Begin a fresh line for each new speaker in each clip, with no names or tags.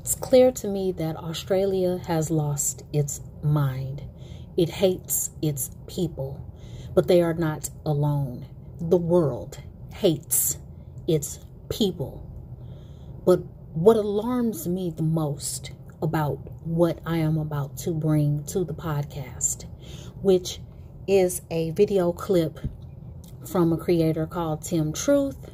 It's clear to me that Australia has lost its mind. It hates its people, but they are not alone. The world hates its people. But what alarms me the most about what I am about to bring to the podcast, which is a video clip from a creator called Tim Truth.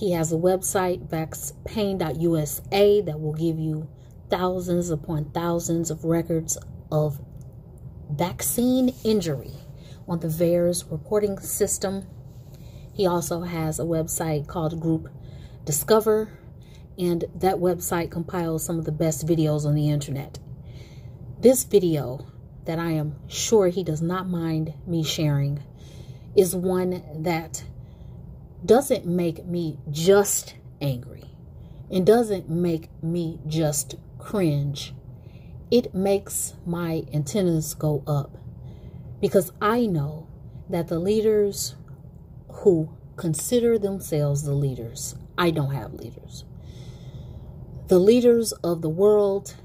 He has a website, vaxpain.usa, that will give you thousands upon thousands of records of vaccine injury on the VAERS reporting system. He also has a website called Group Discover, and that website compiles some of the best videos on the internet. This video that I am sure he does not mind me sharing is one that doesn't make me just angry and doesn't make me just cringe. It makes my antennas go up because I know that the leaders who consider themselves the leaders, I don't have leaders. The leaders of the world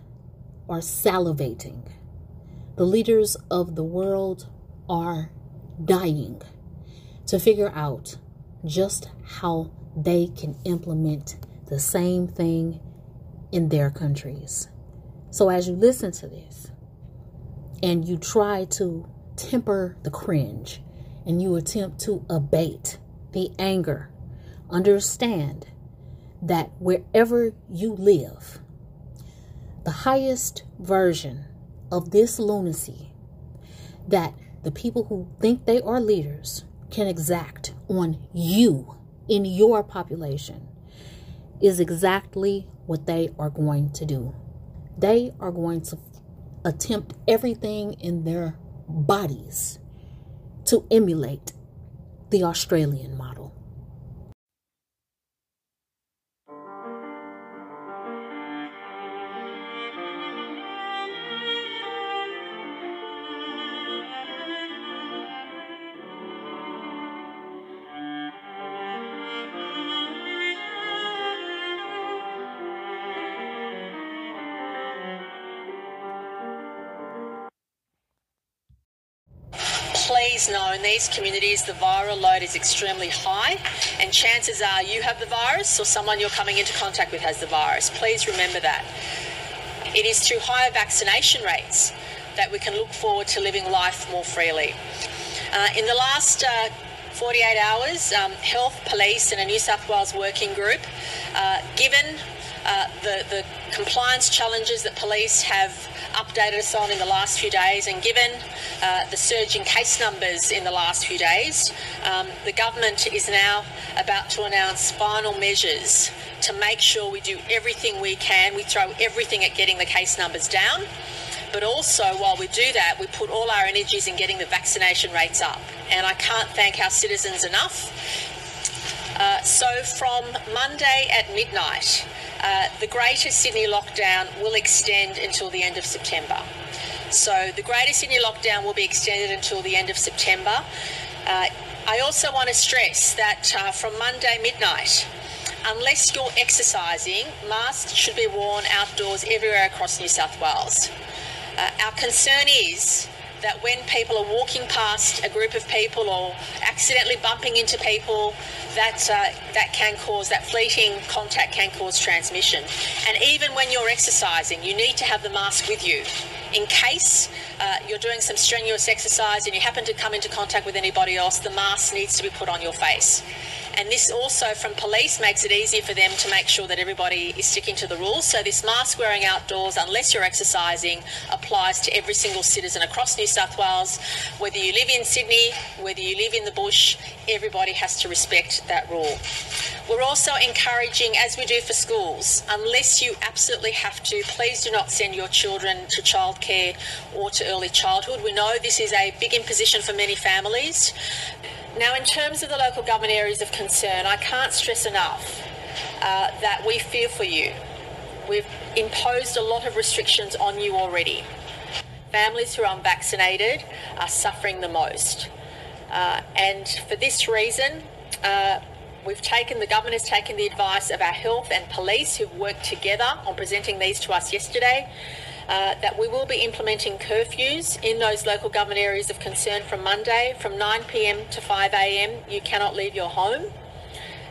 are salivating. The leaders of the world are dying to figure out just how they can implement the same thing in their countries. So, as you listen to this and you try to temper the cringe and you attempt to abate the anger, understand that wherever you live, the highest version of this lunacy that the people who think they are leaders can exact on you in your population is exactly what they are going to do. They are going to attempt everything in their bodies to emulate the Australian model.
Please know in these communities the viral load is extremely high and chances are you have the virus or someone you're coming into contact with has the virus. Please remember that. It is through higher vaccination rates that we can look forward to living life more freely. Uh, in the last uh, 48 hours, um, Health, Police, and a New South Wales working group, uh, given uh, the, the compliance challenges that police have updated us on in the last few days, and given uh, the surge in case numbers in the last few days, um, the government is now about to announce final measures to make sure we do everything we can. We throw everything at getting the case numbers down. But also, while we do that, we put all our energies in getting the vaccination rates up. And I can't thank our citizens enough. Uh, so, from Monday at midnight, uh, the Greater Sydney lockdown will extend until the end of September. So the Greater Sydney lockdown will be extended until the end of September. Uh, I also want to stress that uh, from Monday midnight, unless you're exercising, masks should be worn outdoors everywhere across New South Wales. Uh, our concern is that when people are walking past a group of people or accidentally bumping into people, that uh, that can cause that fleeting contact can cause transmission. And even when you're exercising, you need to have the mask with you in case uh, you're doing some strenuous exercise and you happen to come into contact with anybody else. The mask needs to be put on your face. And this also, from police, makes it easier for them to make sure that everybody is sticking to the rules. So, this mask wearing outdoors, unless you're exercising, applies to every single citizen across New South Wales. Whether you live in Sydney, whether you live in the bush, everybody has to respect that rule. We're also encouraging, as we do for schools, unless you absolutely have to, please do not send your children to childcare or to early childhood. We know this is a big imposition for many families. Now, in terms of the local government areas of concern, I can't stress enough uh, that we fear for you. We've imposed a lot of restrictions on you already. Families who are unvaccinated are suffering the most. Uh, and for this reason, uh, we've taken, the government has taken the advice of our health and police who've worked together on presenting these to us yesterday. Uh, that we will be implementing curfews in those local government areas of concern from Monday from 9pm to 5am. You cannot leave your home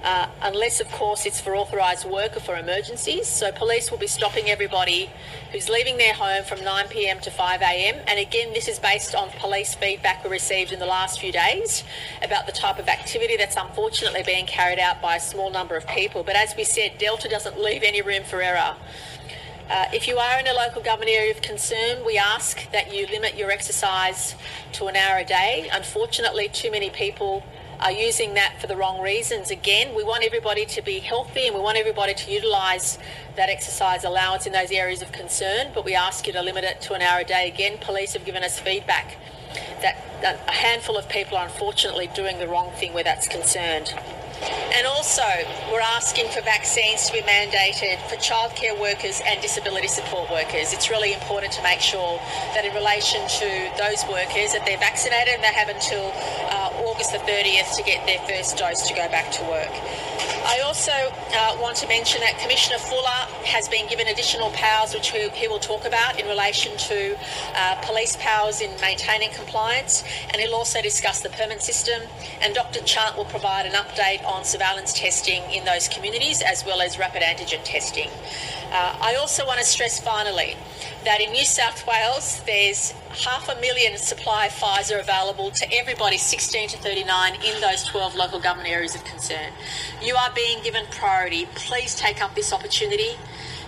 uh, unless, of course, it's for authorised work or for emergencies. So police will be stopping everybody who's leaving their home from 9 pm to 5 am. And again, this is based on police feedback we received in the last few days about the type of activity that's unfortunately being carried out by a small number of people. But as we said, Delta doesn't leave any room for error. Uh, if you are in a local government area of concern, we ask that you limit your exercise to an hour a day. Unfortunately, too many people are using that for the wrong reasons. Again, we want everybody to be healthy and we want everybody to utilise that exercise allowance in those areas of concern, but we ask you to limit it to an hour a day. Again, police have given us feedback that, that a handful of people are unfortunately doing the wrong thing where that's concerned. And also, we're asking for vaccines to be mandated for childcare workers and disability support workers. It's really important to make sure that in relation to those workers that they're vaccinated and they have until uh, August the 30th to get their first dose to go back to work. I also uh, want to mention that Commissioner Fuller has been given additional powers, which he, will talk about in relation to uh, police powers in maintaining compliance, and he'll also discuss the permit system. And Dr. Chant will provide an update on surveillance testing in those communities as well as rapid antigen testing. Uh, I also want to stress finally that in New South Wales there's half a million supply of Pfizer available to everybody 16 to 39 in those 12 local government areas of concern. You are being given priority. Please take up this opportunity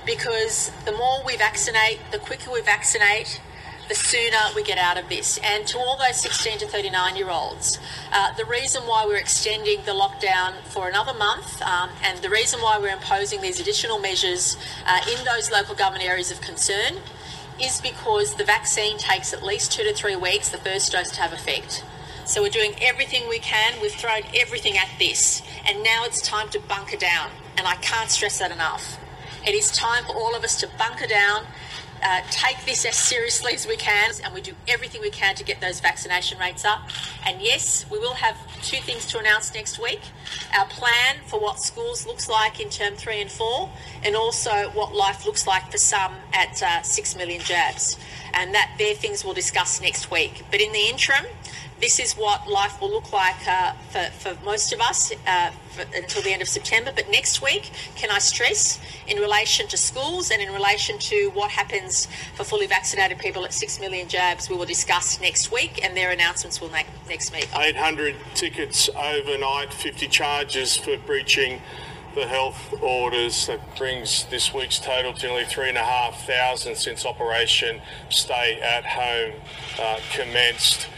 because the more we vaccinate, the quicker we vaccinate, the sooner we get out of this. And to all those 16 to 39 year olds, uh, the reason why we're extending the lockdown for another month um, and the reason why we're imposing these additional measures uh, in those local government areas of concern is because the vaccine takes at least two to three weeks, the first dose, to have effect. So we're doing everything we can. We've thrown everything at this. And now it's time to bunker down. And I can't stress that enough. It is time for all of us to bunker down uh, take this as seriously as we can, and we do everything we can to get those vaccination rates up. And yes, we will have two things to announce next week our plan for what schools looks like in term three and four, and also what life looks like for some at uh, six million jabs. And that their things we'll discuss next week. But in the interim, this is what life will look like uh, for, for most of us uh, for, until the end of September. But next week, can I stress, in relation to schools and in relation to what happens for fully vaccinated people at 6 million jabs, we will discuss next week and their announcements will make next week.
800 tickets overnight, 50 charges for breaching the health orders. That brings this week's total to nearly 3,500 since Operation Stay at Home uh, commenced.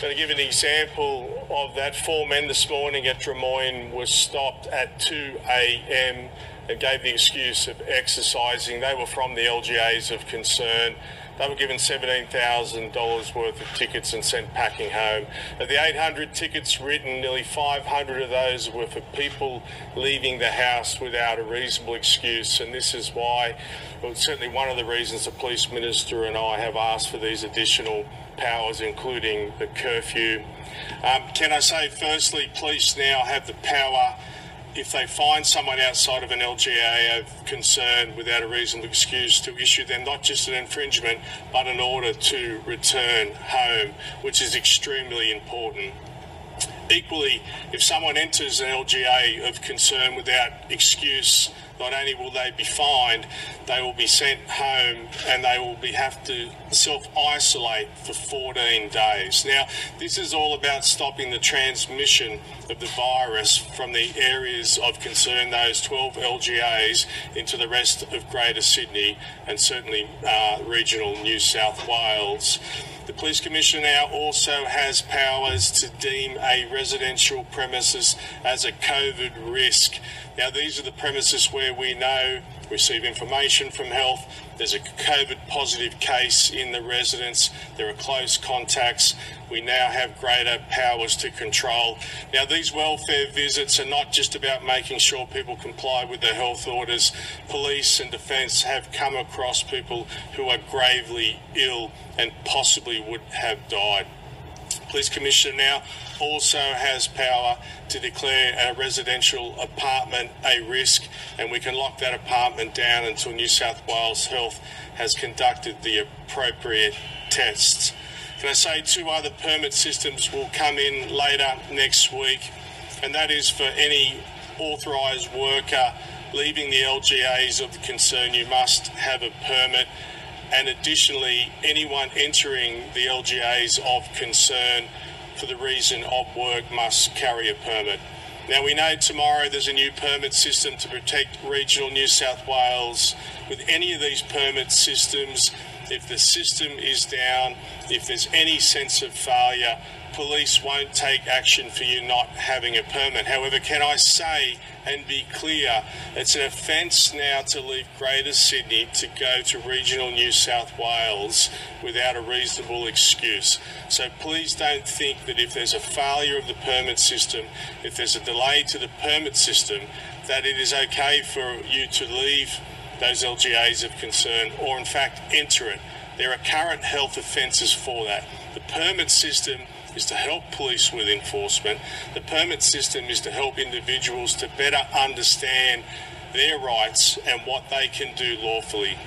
Going to give an example of that. Four men this morning at Drummoyne were stopped at 2 a.m. and gave the excuse of exercising. They were from the LGAs of concern. They were given $17,000 worth of tickets and sent packing home. Of the 800 tickets written, nearly 500 of those were for people leaving the house without a reasonable excuse. And this is why, well, certainly one of the reasons the police minister and I have asked for these additional powers, including the curfew. Um, can I say, firstly, police now have the power, if they find someone outside of an LGA of concern without a reasonable excuse, to issue them not just an infringement, but an order to return home, which is extremely important. Equally, if someone enters an LGA of concern without excuse, not only will they be fined, they will be sent home and they will be have to self isolate for 14 days. Now, this is all about stopping the transmission of the virus from the areas of concern, those 12 LGAs, into the rest of Greater Sydney and certainly uh, regional New South Wales. The Police Commissioner now also has powers to deem a residential premises as a COVID risk. Now, these are the premises where we know, receive information from health, there's a COVID positive case in the residence, there are close contacts. We now have greater powers to control. Now, these welfare visits are not just about making sure people comply with the health orders. Police and defence have come across people who are gravely ill and possibly would have died. Police Commissioner now also has power to declare a residential apartment a risk, and we can lock that apartment down until New South Wales Health has conducted the appropriate tests. Can I say two other permit systems will come in later next week, and that is for any authorised worker leaving the LGAs of the concern, you must have a permit. And additionally, anyone entering the LGAs of concern for the reason of work must carry a permit. Now, we know tomorrow there's a new permit system to protect regional New South Wales. With any of these permit systems, if the system is down, if there's any sense of failure, police won't take action for you not having a permit. However, can I say and be clear, it's an offence now to leave Greater Sydney to go to regional New South Wales without a reasonable excuse. So please don't think that if there's a failure of the permit system, if there's a delay to the permit system, that it is okay for you to leave those LGAs of concern or in fact enter it. There are current health offences for that. The permit system is to help police with enforcement. The permit system is to help individuals to better understand their rights and what they can do lawfully.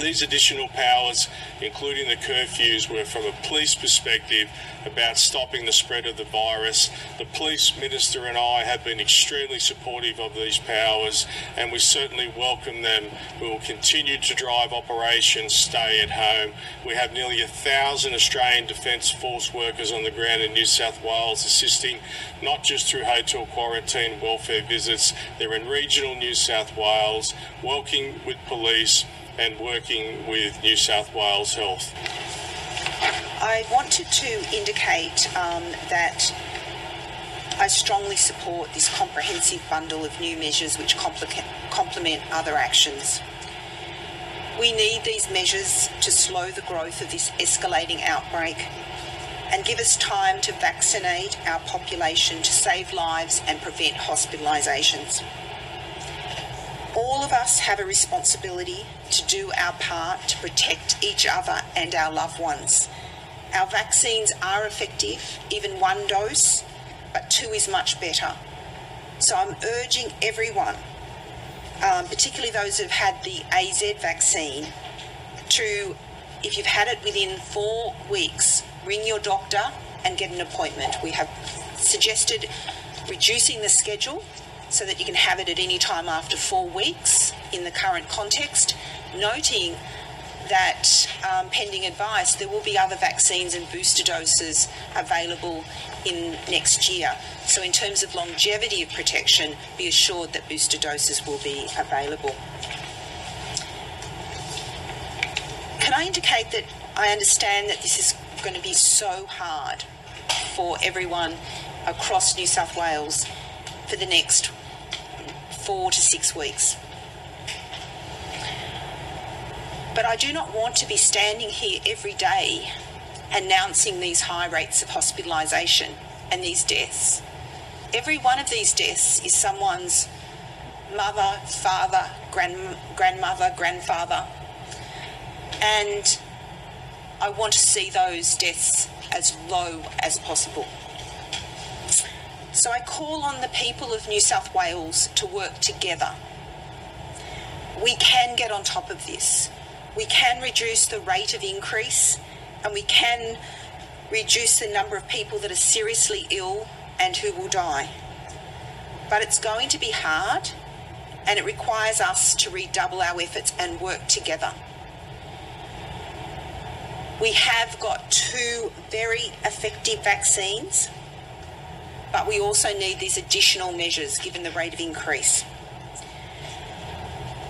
These additional powers, including the curfews, were from a police perspective about stopping the spread of the virus. The police minister and I have been extremely supportive of these powers, and we certainly welcome them. We will continue to drive operations, Stay at Home. We have nearly a thousand Australian Defence Force workers on the ground in New South Wales assisting not just through hotel quarantine welfare visits, they're in regional New South Wales, working with police and working with New South Wales Health.
I wanted to indicate um, that I strongly support this comprehensive bundle of new measures which complement other actions. We need these measures to slow the growth of this escalating outbreak and give us time to vaccinate our population to save lives and prevent hospitalisations. All of us have a responsibility to do our part to protect each other and our loved ones. Our vaccines are effective, even one dose, but two is much better. So I'm urging everyone, um, particularly those who've had the AZ vaccine, to, if you've had it within four weeks, ring your doctor and get an appointment. We have suggested reducing the schedule so that you can have it at any time after four weeks in the current context, noting that um, pending advice, there will be other vaccines and booster doses available in next year. So, in terms of longevity of protection, be assured that booster doses will be available. Can I indicate that I understand that this is going to be so hard for everyone across New South Wales for the next four to six weeks. But I do not want to be standing here every day announcing these high rates of hospitalisation and these deaths. Every one of these deaths is someone's mother, father, grand, grandmother, grandfather. And I want to see those deaths as low as possible. So I call on the people of New South Wales to work together. We can get on top of this. We can reduce the rate of increase and we can reduce the number of people that are seriously ill and who will die. But it's going to be hard and it requires us to redouble our efforts and work together. We have got two very effective vaccines but we also need these additional measures given the rate of increase.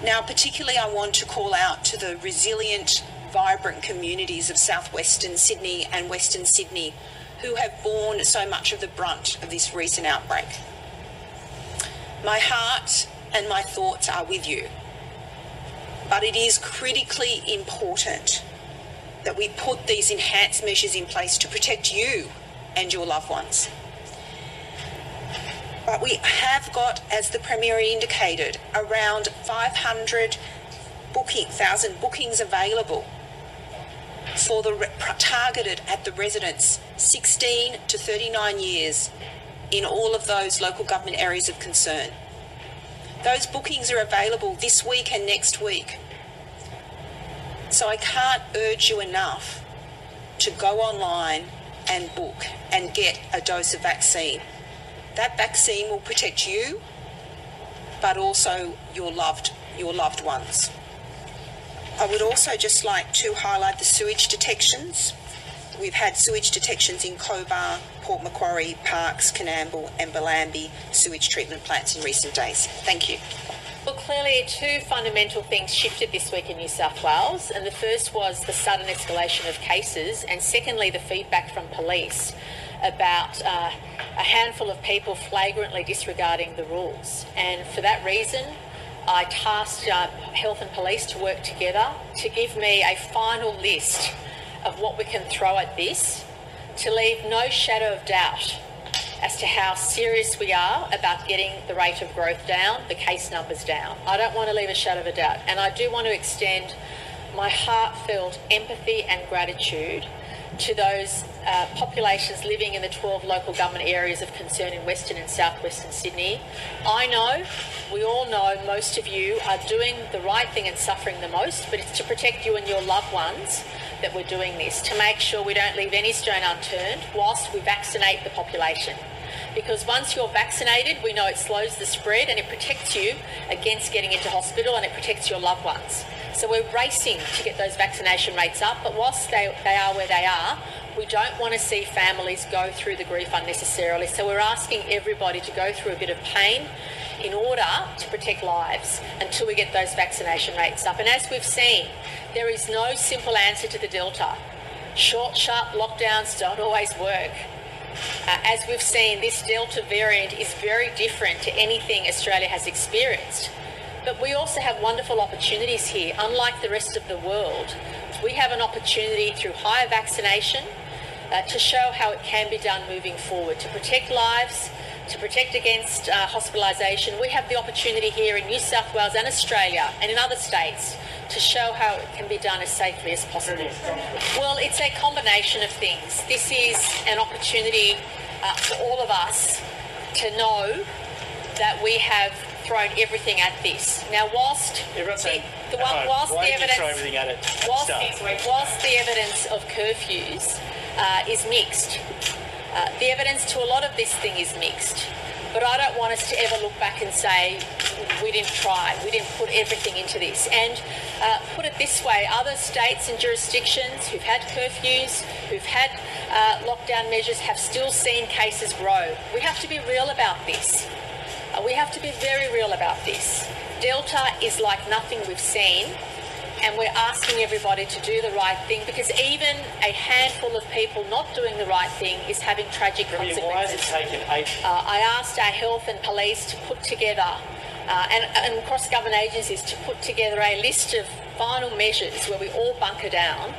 Now, particularly, I want to call out to the resilient, vibrant communities of southwestern Sydney and Western Sydney who have borne so much of the brunt of this recent outbreak. My heart and my thoughts are with you, but it is critically important that we put these enhanced measures in place to protect you and your loved ones. But we have got, as the Premier indicated, around 500 booking, thousand bookings available. for the targeted at the residents 16 to 39 years in all of those local government areas of concern. Those bookings are available this week and next week. So I can't urge you enough to go online and book and get a dose of vaccine. That vaccine will protect you, but also your loved your loved ones. I would also just like to highlight the sewage detections. We've had sewage detections in Cobar, Port Macquarie, Parkes, Coonamble, and Bellambi sewage treatment plants in recent days. Thank you.
Well, clearly, two fundamental things shifted this week in New South Wales, and the first was the sudden escalation of cases, and secondly, the feedback from police about uh, a handful of people flagrantly disregarding the rules. And for that reason, I tasked uh, health and police to work together to give me a final list of what we can throw at this to leave no shadow of doubt as to how serious we are about getting the rate of growth down, the case numbers down. I don't want to leave a shadow of a doubt. And I do want to extend my heartfelt empathy and gratitude to those uh, populations living in the 12 local government areas of concern in Western and Southwestern Sydney. I know, we all know, most of you are doing the right thing and suffering the most, but it's to protect you and your loved ones that we're doing this, to make sure we don't leave any stone unturned whilst we vaccinate the population because once you're vaccinated, we know it slows the spread and it protects you against getting into hospital and it protects your loved ones. So we're racing to get those vaccination rates up, but whilst they, they are where they are, we don't want to see families go through the grief unnecessarily. So we're asking everybody to go through a bit of pain in order to protect lives until we get those vaccination rates up. And as we've seen, there is no simple answer to the Delta. Short, sharp lockdowns don't always work. Uh, as we've seen, this Delta variant is very different to anything Australia has experienced. But we also have wonderful opportunities here. Unlike the rest of the world, we have an opportunity through higher vaccination uh, to show how it can be done moving forward to protect lives, to protect against uh, hospitalisation. We have the opportunity here in New South Wales and Australia and in other states to show how it can be done as safely as possible. Well, it's a combination of things. This is an opportunity uh, for all of us to know that we have thrown everything at this. Now, whilst
the,
the whilst the evidence, whilst, whilst, the evidence of curfews uh, is mixed, uh, the evidence to a lot of this thing is mixed. But I don't want us to ever look back and say we didn't try, we didn't put everything into this. And uh, put it this way, other states and jurisdictions who've had curfews, who've had uh, lockdown measures, have still seen cases grow. We have to be real about this. Uh, we have to be very real about this. Delta is like nothing we've seen and we're asking everybody to do the right thing because even a handful of people not doing the right thing is having tragic consequences.
Why has it taken eight?
Uh, I asked our health and police to put together, uh, and, and cross government agencies to put together a list of final measures where we all bunker down.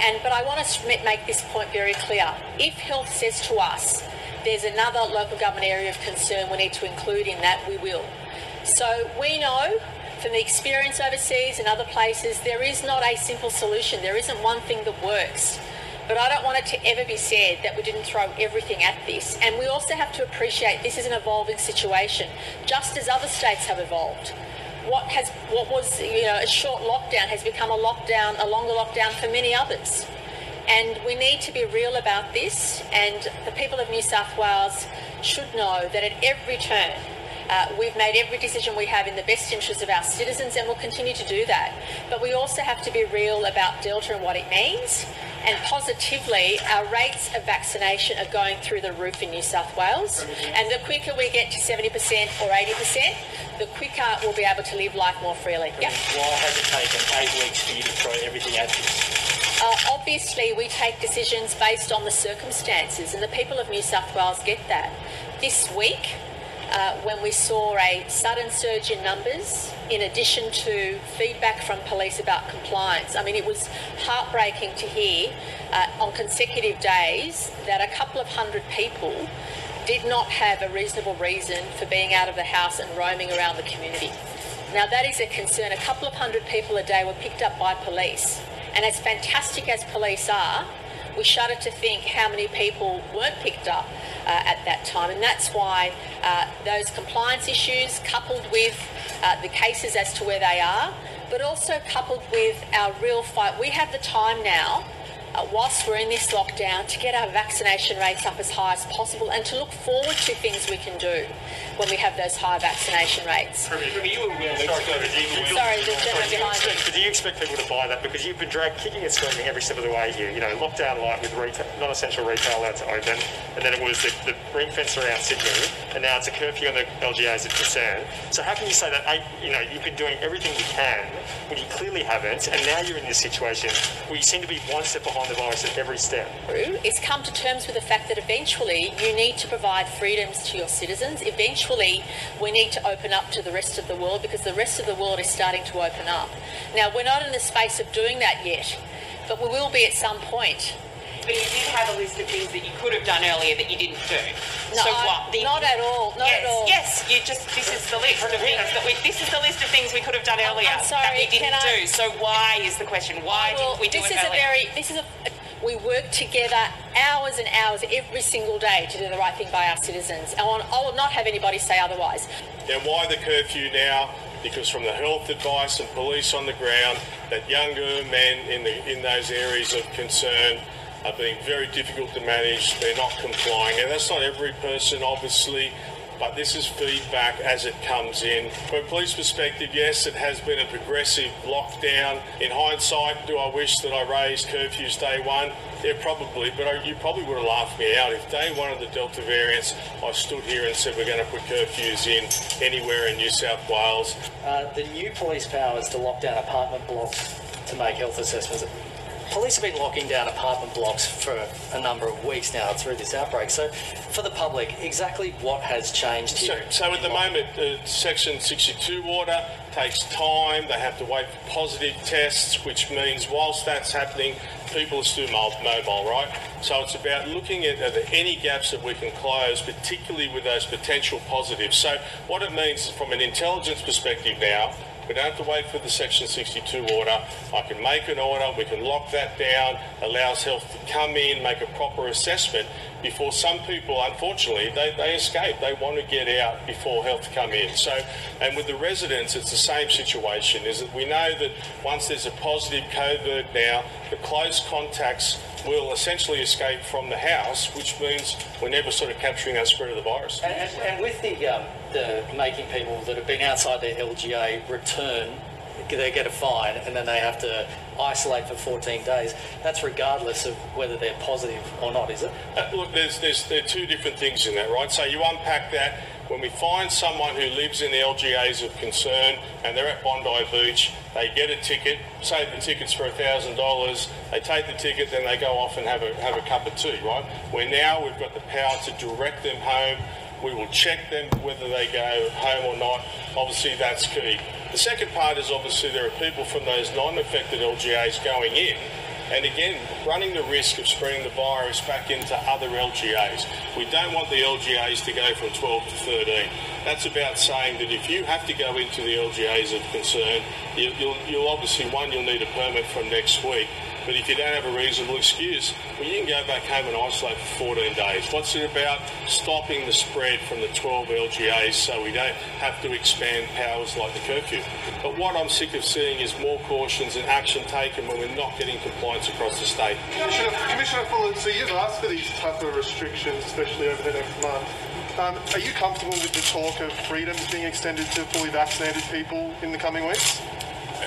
And but I want to make this point very clear. If health says to us there's another local government area of concern we need to include in that, we will. So we know from the experience overseas and other places, there is not a simple solution. There isn't one thing that works. But I don't want it to ever be said that we didn't throw everything at this. And we also have to appreciate this is an evolving situation, just as other states have evolved. What has what was you know a short lockdown has become a lockdown, a longer lockdown for many others. And we need to be real about this. And the people of New South Wales should know that at every turn, uh, we've made every decision we have in the best interest of our citizens and we'll continue to do that. But we also have to be real about Delta and what it means. And positively, our rates of vaccination are going through the roof in New South Wales. And the quicker we get to 70% or 80%, the quicker we'll be able to live life more freely.
Yep. Why has it taken eight weeks for you to throw everything at this?
Uh, obviously, we take decisions based on the circumstances, and the people of New South Wales get that. This week, uh, when we saw a sudden surge in numbers, in addition to feedback from police about compliance. I mean, it was heartbreaking to hear uh, on consecutive days that a couple of hundred people did not have a reasonable reason for being out of the house and roaming around the community. Now, that is a concern. A couple of hundred people a day were picked up by police And as fantastic as police are, we shudder to think how many people weren't picked up uh, at that time. And that's why uh, those compliance issues, coupled with uh, the cases as to where they are, but also coupled with our real fight, we have the time now uh, whilst we're in this lockdown to get our vaccination rates up as high as possible and to look forward to things we can do when we have those high vaccination rates.
Sorry,
Sorry, the gentleman behind you.
But do you expect people to buy that? Because you've been dragged kicking and screaming every step of the way here. You know, lockdown light with retail, non-essential retail allowed to open, and then it was the, the ring fence around Sydney, and now it's a curfew on the LGAs of concern. So how can you say that? You know, you've been doing everything you can when you clearly haven't, and now you're in this situation where you seem to be one step behind the virus at every step.
is come to terms with the fact that eventually you need to provide freedoms to your citizens. Eventually, we need to open up to the rest of the world because the rest of the world is starting to open up. Now, we're not in the space of doing that yet, but we will be at some point.
But you did have a list of things that you could have done earlier that you didn't do.
No,
so what? The-
not at all, not
yes,
at all.
Yes, you just this is the list of things that we. This is the list of things we could have done
I'm-
earlier
I'm sorry,
that we didn't
can I-
do. So why is the question? Why
Well,
didn't we do
this
it
is
earlier?
a very this is a we work together hours and hours every single day to do the right thing by our citizens. I will, I will not have anybody say otherwise.
Now, why the curfew now? Because from the health advice and police on the ground, that younger men in the in those areas of concern are being very difficult to manage. They're not complying, Now, that's not every person, obviously. But this is feedback as it comes in. From a police perspective, yes, it has been a progressive lockdown. In hindsight, do I wish that I raised curfews day one? Yeah, probably, but you probably would have laughed me out if day one of the Delta variants I stood here and said we're going to put curfews in anywhere in New South Wales.
Uh, the new police powers to lock down apartment blocks to make health assessments. Police have been locking down apartment blocks for a number of weeks now through this outbreak. So, for the public, exactly what has changed here?
so at the moment, uh, Section 62 order takes time. They have to wait for positive tests, which means whilst that's happening, people are still mobile, right? So it's about looking at are there any gaps that we can close, particularly with those potential positives. So what it means from an intelligence perspective now, we don't have to wait for the Section 62 order. I can make an order, we can lock that down, allows health to come in, make a proper assessment before some people, unfortunately, they, they escape. They want to get out before health come in. So, and with the residents, it's the same situation, is that we know that once there's a positive COVID now, the close contacts will essentially escape from the house, which means we're never sort of capturing that spread of the virus.
And, and, and with the, um, the making people that have been outside their LGA return, they get a fine and then they have to isolate for 14 days. That's regardless of whether they're positive or not, is it?
Uh, look, there's, there's there are two different things in that, right? So you unpack that. When we find someone who lives in the LGAs of concern and they're at Bondi Beach, they get a ticket, save the ticket's for thousand dollars, they take the ticket, then they go off and have a have a cup of tea, right? Where now we've got the power to direct them home. We will check them whether they go home or not. Obviously, that's key. The second part is obviously there are people from those non-affected LGAs going in and again, running the risk of spreading the virus back into other LGAs. We don't want the LGAs to go from 12 to 13. That's about saying that if you have to go into the LGAs of concern, you, you'll obviously, one, you'll need a permit from next week. But if you don't have a reasonable excuse, well, you can go back home and isolate for 14 days. What's it about? Stopping the spread from the 12 LGAs so we don't have to expand powers like the curfew. But what I'm sick of seeing is more cautions and action taken when we're not getting compliance across the state.
Commissioner, Commissioner Fuller, so you've asked for these tougher restrictions, especially over the next month. Um, are you comfortable with the talk of freedoms being extended to fully vaccinated people in the coming weeks?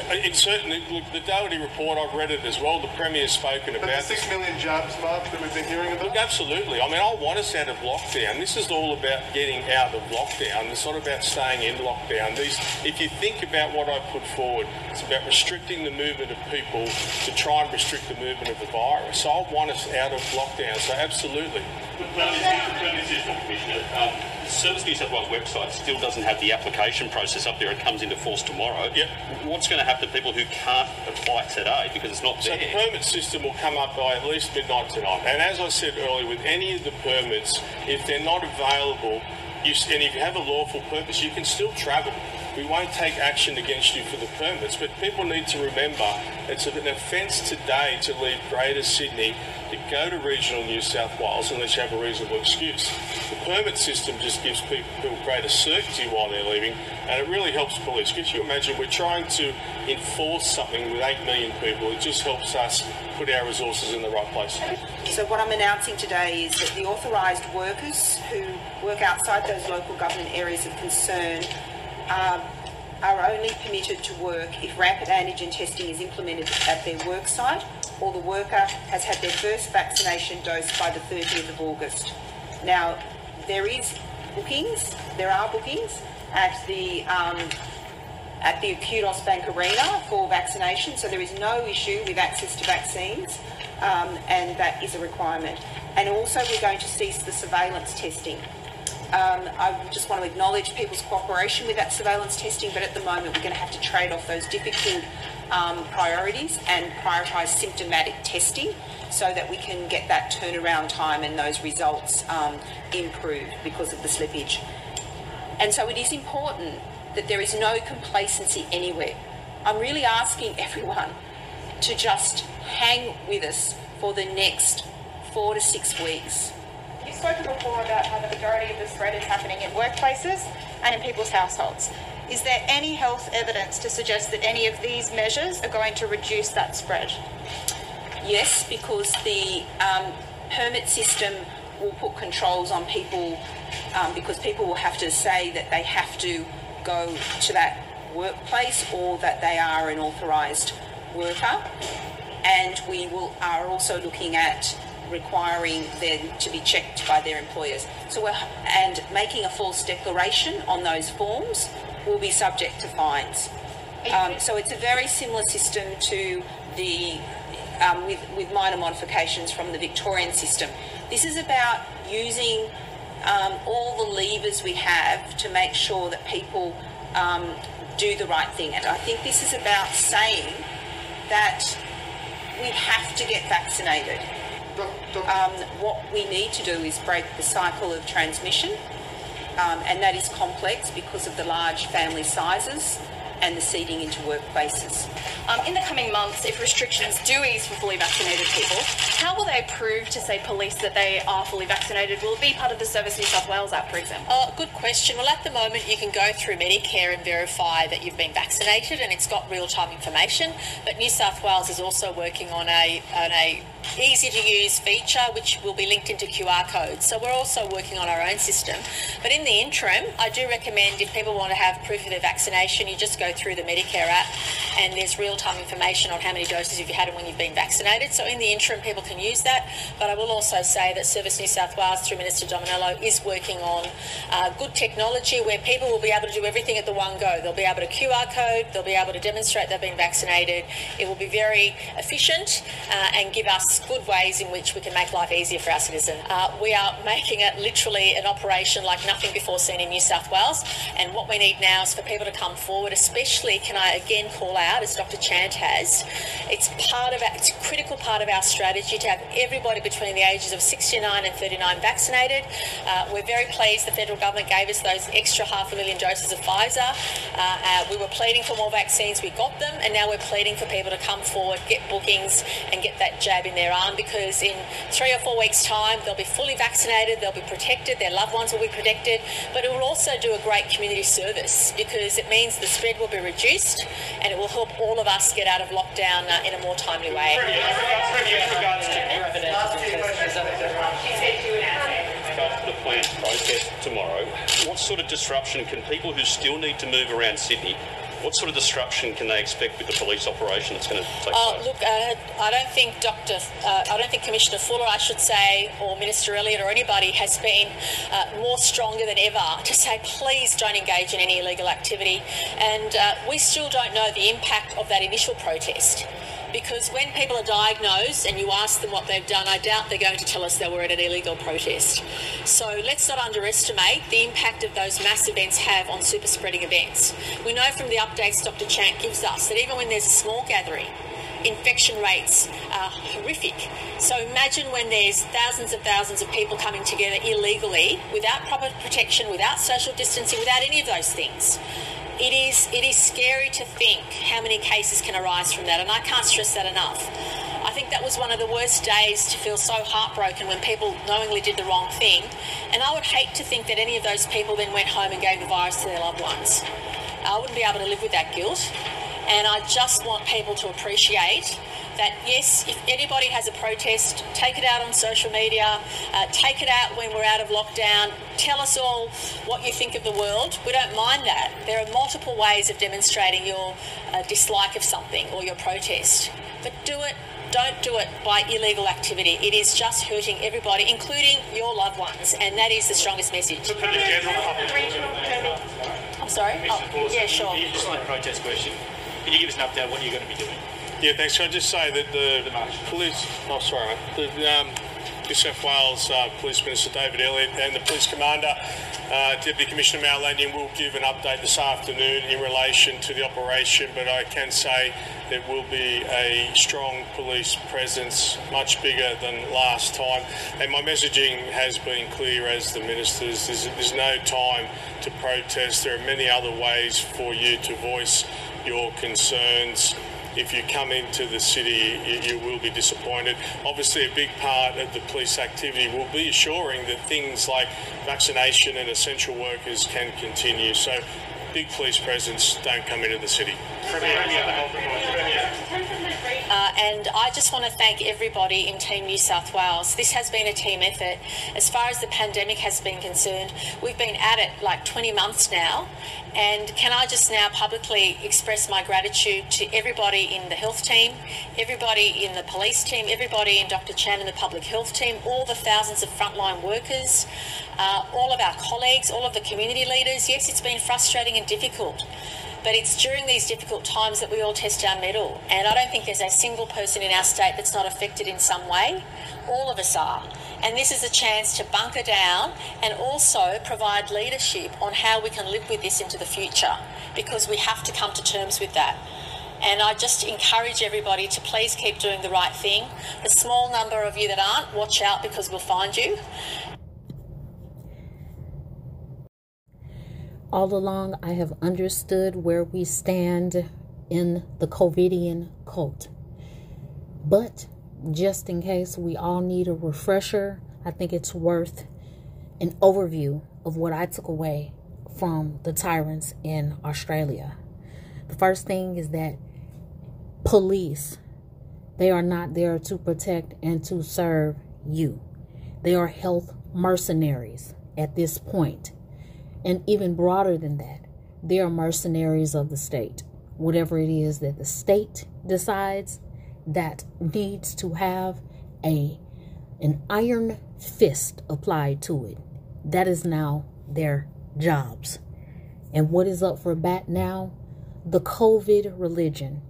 Uh, It's certainly, look, the Doherty report, I've read it as well. The Premier's spoken
But the
about
six million jabs, mark that we've been hearing about?
Look, absolutely. I mean, I want us out of lockdown. This is all about getting out of lockdown. It's not about staying in lockdown. These, if you think about what I put forward, it's about restricting the movement of people to try and restrict the movement of the virus. So I want us out of lockdown. So absolutely.
Well, this is the Commissioner. Um, Service New South Wales website still doesn't have the application process up there. It comes into force tomorrow.
Yep.
What's going to happen to people who can't apply today because it's not
So
there?
the permit system will come up by at least midnight tonight. And as I said earlier, with any of the permits, if they're not available, you, and if you have a lawful purpose, you can still travel. We won't take action against you for the permits. But people need to remember it's an offence today to leave Greater Sydney to go to regional New South Wales unless you have a reasonable excuse. The permit system just gives people greater certainty while they're leaving, and it really helps police. Could you imagine we're trying to enforce something with 8 million people? It just helps us put our resources in the right place.
So what I'm announcing today is that the authorised workers who work outside those local government areas of concern um, are only permitted to work if rapid antigen testing is implemented at their work site or the worker has had their first vaccination dose by the 30th of August. Now, there is bookings, there are bookings at the um, at the Kudos Bank Arena for vaccination, so there is no issue with access to vaccines, um, and that is a requirement. And also, we're going to cease the surveillance testing. Um, I just want to acknowledge people's cooperation with that surveillance testing, but at the moment we're going to have to trade off those difficult um, priorities and prioritise symptomatic testing so that we can get that turnaround time and those results um, improved because of the slippage. And so it is important that there is no complacency anywhere. I'm really asking everyone to just hang with us for the next four to six weeks.
Spoken before about how the majority of the spread is happening in workplaces and in people's households. Is there any health evidence to suggest that any of these measures are going to reduce that spread?
Yes, because the um, permit system will put controls on people um, because people will have to say that they have to go to that workplace or that they are an authorised worker. And we will are also looking at requiring them to be checked by their employers. So we're and making a false declaration on those forms will be subject to fines. Um, so it's a very similar system to the um, with with minor modifications from the Victorian system. This is about using um, all the levers we have to make sure that people um, do the right thing. And I think this is about saying that we have to get vaccinated. Um, what we need to do is break the cycle of transmission, um, and that is complex because of the large family sizes and the seeding into workplaces.
Um, in the coming months, if restrictions do ease for fully vaccinated people, how will they prove to, say, police that they are fully vaccinated? Will it be part of the Service New South Wales app, for example?
Oh, good question. Well, at the moment, you can go through Medicare and verify that you've been vaccinated, and it's got real-time information. But New South Wales is also working on a on a easy to use feature which will be linked into QR codes. So we're also working on our own system. But in the interim, I do recommend if people want to have proof of their vaccination, you just go through the Medicare app and there's real time information on how many doses you've had and when you've been vaccinated. So in the interim, people can use that. But I will also say that Service New South Wales, through Minister Dominello, is working on uh, good technology where people will be able to do everything at the one go. They'll be able to QR code, they'll be able to demonstrate they've been vaccinated. It will be very efficient uh, and give us good ways in which we can make life easier for our citizens. Uh, we are making it literally an operation like nothing before seen in New South Wales. And what we need now is for people to come forward, especially, can I again call out, as Dr. Chant has, it's part of our, it's a critical part of our strategy to have everybody between the ages of 69 and 39 vaccinated. Uh, we're very pleased the federal government gave us those extra half a million doses of Pfizer. Uh, uh, we were pleading for more vaccines, we got them, and now we're pleading for people to come forward, get bookings, and get that jab in their arm because in three or four weeks' time they'll be fully vaccinated, they'll be protected, their loved ones will be protected, but it will also do a great community service because it means the spread will be reduced and it will help all of us get out of lockdown uh, in a more timely way.
regards to the planned protest tomorrow, what sort of disruption can people who still need to move around Sydney what sort of disruption can they expect with the police operation that's going to take
Oh,
place?
look, uh, I don't think Dr. Uh, I don't think Commissioner Fuller, I should say, or Minister Elliott or anybody has been uh, more stronger than ever to say, please don't engage in any illegal activity. And uh, we still don't know the impact of that initial protest. Because when people are diagnosed and you ask them what they've done, I doubt they're going to tell us they were at an illegal protest. So let's not underestimate the impact of those mass events have on super spreading events. We know from the updates Dr. Chant gives us that even when there's a small gathering, infection rates are horrific. So imagine when there's thousands and thousands of people coming together illegally without proper protection, without social distancing, without any of those things. It is it is scary to think how many cases can arise from that, and I can't stress that enough. I think that was one of the worst days to feel so heartbroken when people knowingly did the wrong thing, and I would hate to think that any of those people then went home and gave the virus to their loved ones. I wouldn't be able to live with that guilt, and I just want people to appreciate that yes, if anybody has a protest, take it out on social media, uh, take it out when we're out of lockdown, tell us all what you think of the world. We don't mind that. There are multiple ways of demonstrating your uh, dislike of something or your protest, but do it. Don't do it by illegal activity. It is just hurting everybody, including your loved ones, and that is the strongest message.
For the general public.
I'm sorry? Oh, yeah, sure.
Just on the protest question, can you give us an update on what you're going to be doing?
Yeah, thanks. Can I just say that the police, oh, sorry, the um, New South Wales uh, Police Minister David Elliott and the Police Commander, uh, Deputy Commissioner Mal Lanyon, will give an update this afternoon in relation to the operation. But I can say there will be a strong police presence, much bigger than last time. And my messaging has been clear as the ministers. There's, there's no time to protest. There are many other ways for you to voice your concerns if you come into the city, you, you, will be disappointed. Obviously, a big part of the police activity will be assuring that things like vaccination and essential workers can continue. So, big police presence, don't come into the city.
Uh, and I just want to thank everybody in Team New South Wales. This has been a team effort. As far as the pandemic has been concerned, we've been at it like 20 months now. And can I just now publicly express my gratitude to everybody in the health team, everybody in the police team, everybody in Dr. Chant and the public health team, all the thousands of frontline workers, uh, all of our colleagues, all of the community leaders. Yes, it's been frustrating and difficult. But it's during these difficult times that we all test our mettle. And I don't think there's a single person in our state that's not affected in some way. All of us are. And this is a chance to bunker down and also provide leadership on how we can live with this into the future because we have to come to terms with that. And I just encourage everybody to please keep doing the right thing. The small number of you that aren't, watch out because we'll find you.
All along, I have understood where we stand in the COVIDian cult. But just in case we all need a refresher, I think it's worth an overview of what I took away from the tyrants in Australia. The first thing is that police, they are not there to protect and to serve you. They are health mercenaries at this point. And even broader than that, they are mercenaries of the state. Whatever it is that the state decides that needs to have a an iron fist applied to it. That is now their jobs. And what is up for bat now? The COVID religion.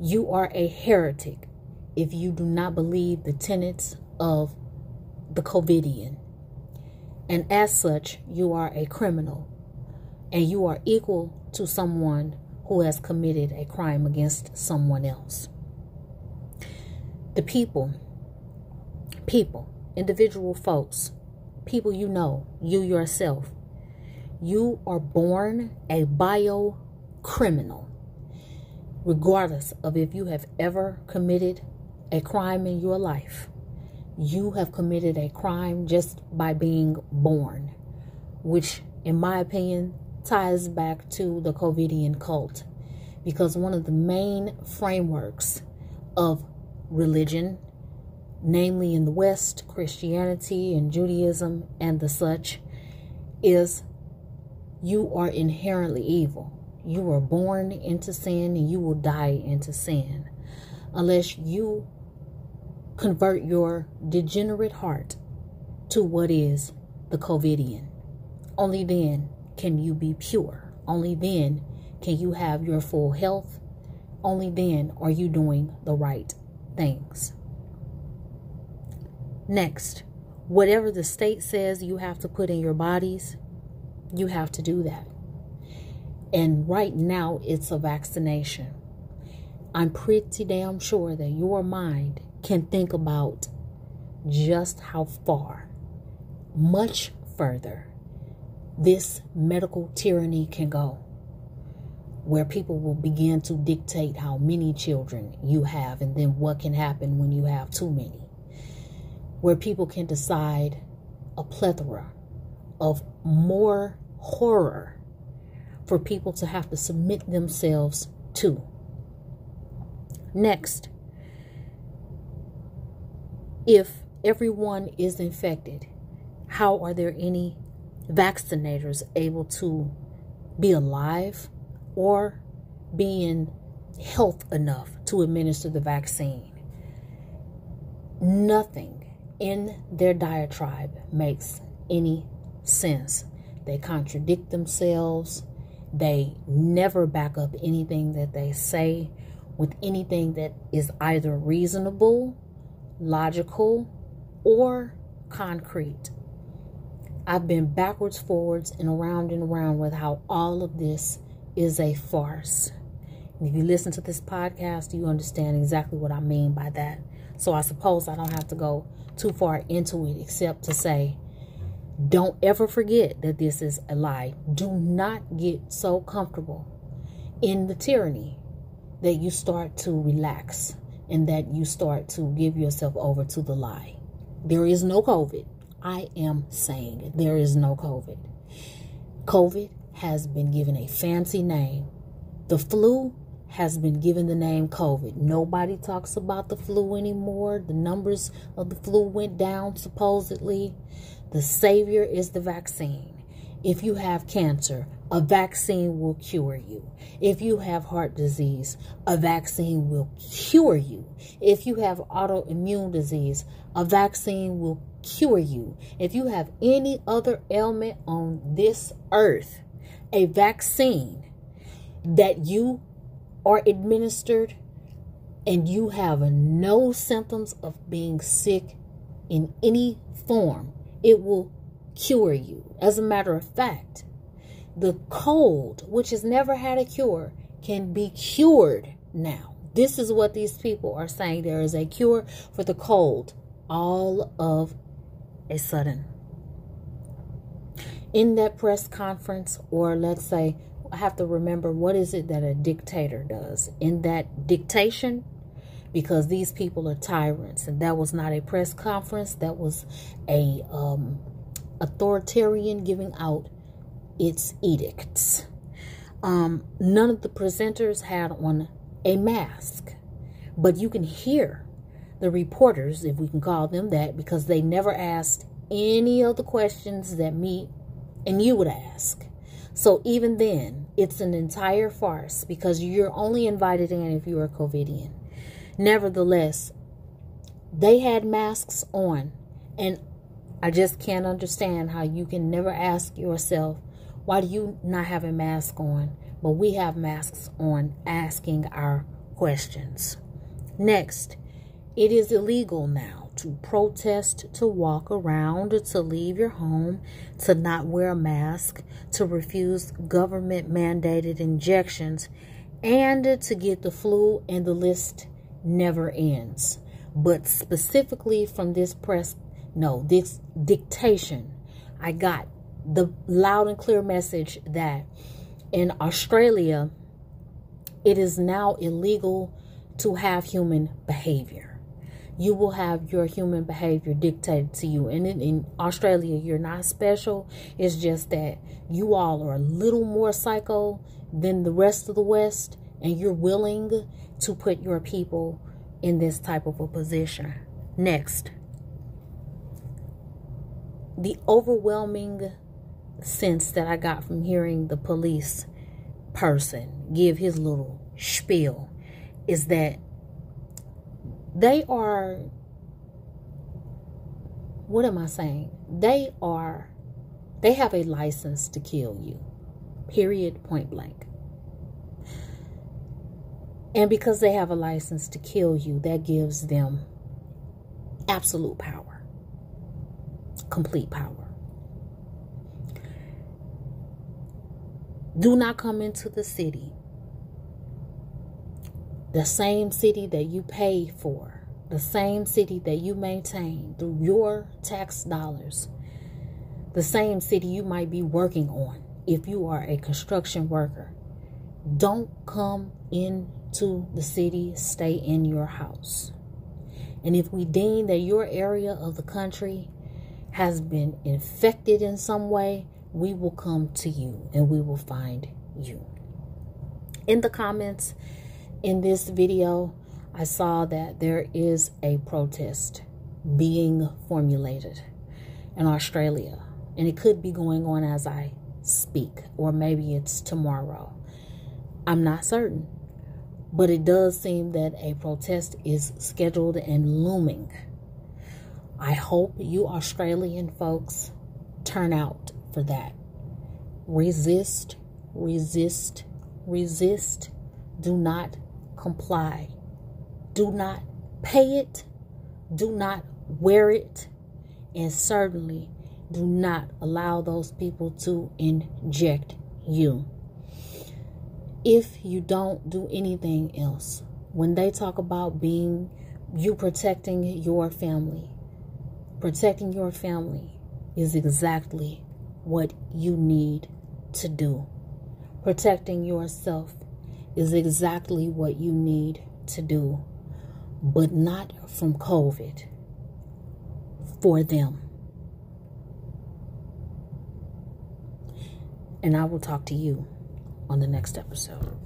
You are a heretic if you do not believe the tenets of the COVIDian. And as such, you are a criminal. And you are equal to someone who has committed a crime against someone else. The people, people, individual folks, people you know, you yourself, you are born a bio criminal, regardless of if you have ever committed a crime in your life you have committed a crime just by being born, which, in my opinion, ties back to the COVIDian cult. Because one of the main frameworks of religion, namely in the West, Christianity and Judaism and the such, is you are inherently evil. You were born into sin and you will die into sin. Unless you convert your degenerate heart to what is the COVIDian. Only then can you be pure. Only then can you have your full health. Only then are you doing the right things. Next, whatever the state says you have to put in your bodies, you have to do that. And right now, it's a vaccination. I'm pretty damn sure that your mind can think about just how far, much further, this medical tyranny can go. where people will begin to dictate how many children you have and then what can happen when you have too many. Where people can decide a plethora of more horror for people to have to submit themselves to. Next, if everyone is infected, how are there any vaccinators able to be alive or be in health enough to administer the vaccine? Nothing in their diatribe makes any sense. They contradict themselves. They never back up anything that they say with anything that is either reasonable, logical, or concrete. I've been backwards, forwards, and around and around with how all of this is a farce. And if you listen to this podcast, you understand exactly what I mean by that. So I suppose I don't have to go too far into it except to say, don't ever forget that this is a lie. Do not get so comfortable in the tyranny that you start to relax and that you start to give yourself over to the lie. There is no COVID. I am saying there is no COVID. COVID has been given a fancy name. The flu has been given the name COVID. Nobody talks about the flu anymore. The numbers of the flu went down supposedly. The savior is the vaccine. If you have cancer, a vaccine will cure you. If you have heart disease, a vaccine will cure you. If you have autoimmune disease, a vaccine will cure you. If you have any other ailment on this earth, a vaccine that you are administered and you have no symptoms of being sick in any form, it will cure you. As a matter of fact, the cold, which has never had a cure, can be cured now. This is what these people are saying. There is a cure for the cold all of a sudden. In that press conference, or let's say, I have to remember what is it that a dictator does? In that dictation, because these people are tyrants, and that was not a press conference, that was a um, authoritarian giving out its edicts. Um, none of the presenters had on a mask, but you can hear the reporters, if we can call them that, because they never asked any of the questions that me and you would ask. So even then, it's an entire farce because you're only invited in if you're a COVIDian. Nevertheless, they had masks on, and I just can't understand how you can never ask yourself, why do you not have a mask on? But we have masks on asking our questions. Next, it is illegal now to protest, to walk around, to leave your home, to not wear a mask, to refuse government mandated injections, and to get the flu, and the list never ends. But specifically from this press no, this dictation. I got the loud and clear message that in Australia, it is now illegal to have human behavior. You will have your human behavior dictated to you. And in, in, Australia, you're not special. It's just that you all are a little more psycho than the rest of the West, and you're willing to put your people in this type of a position. Next the overwhelming sense that I got from hearing the police person give his little spiel is that they are what am I saying? They are they have a license to kill you. Period point blank. And because they have a license to kill you, that gives them absolute power complete power. Do not come into the city, the same city that you pay for, the same city that you maintain through your tax dollars, the same city you might be working on if you are a construction worker. don't come into the city, stay in your house. And if we deem that your area of the country has been infected in some way, we will come to you and we will find you. In the comments in this video, I saw that there is a protest being formulated in Australia, and it could be going on as I speak, or maybe it's tomorrow. I'm not certain, but it does seem that a protest is scheduled and looming. I hope you Australian folks turn out for that. Resist, resist, resist. Do not comply. Do not pay it. Do not wear it. And certainly do not allow those people to inject you. If you don't do anything else, when they talk about being you protecting your family, protecting your family is exactly what you need to do. Protecting yourself is exactly what you need to do, but not from COVID, for them. And I will talk to you on the next episode.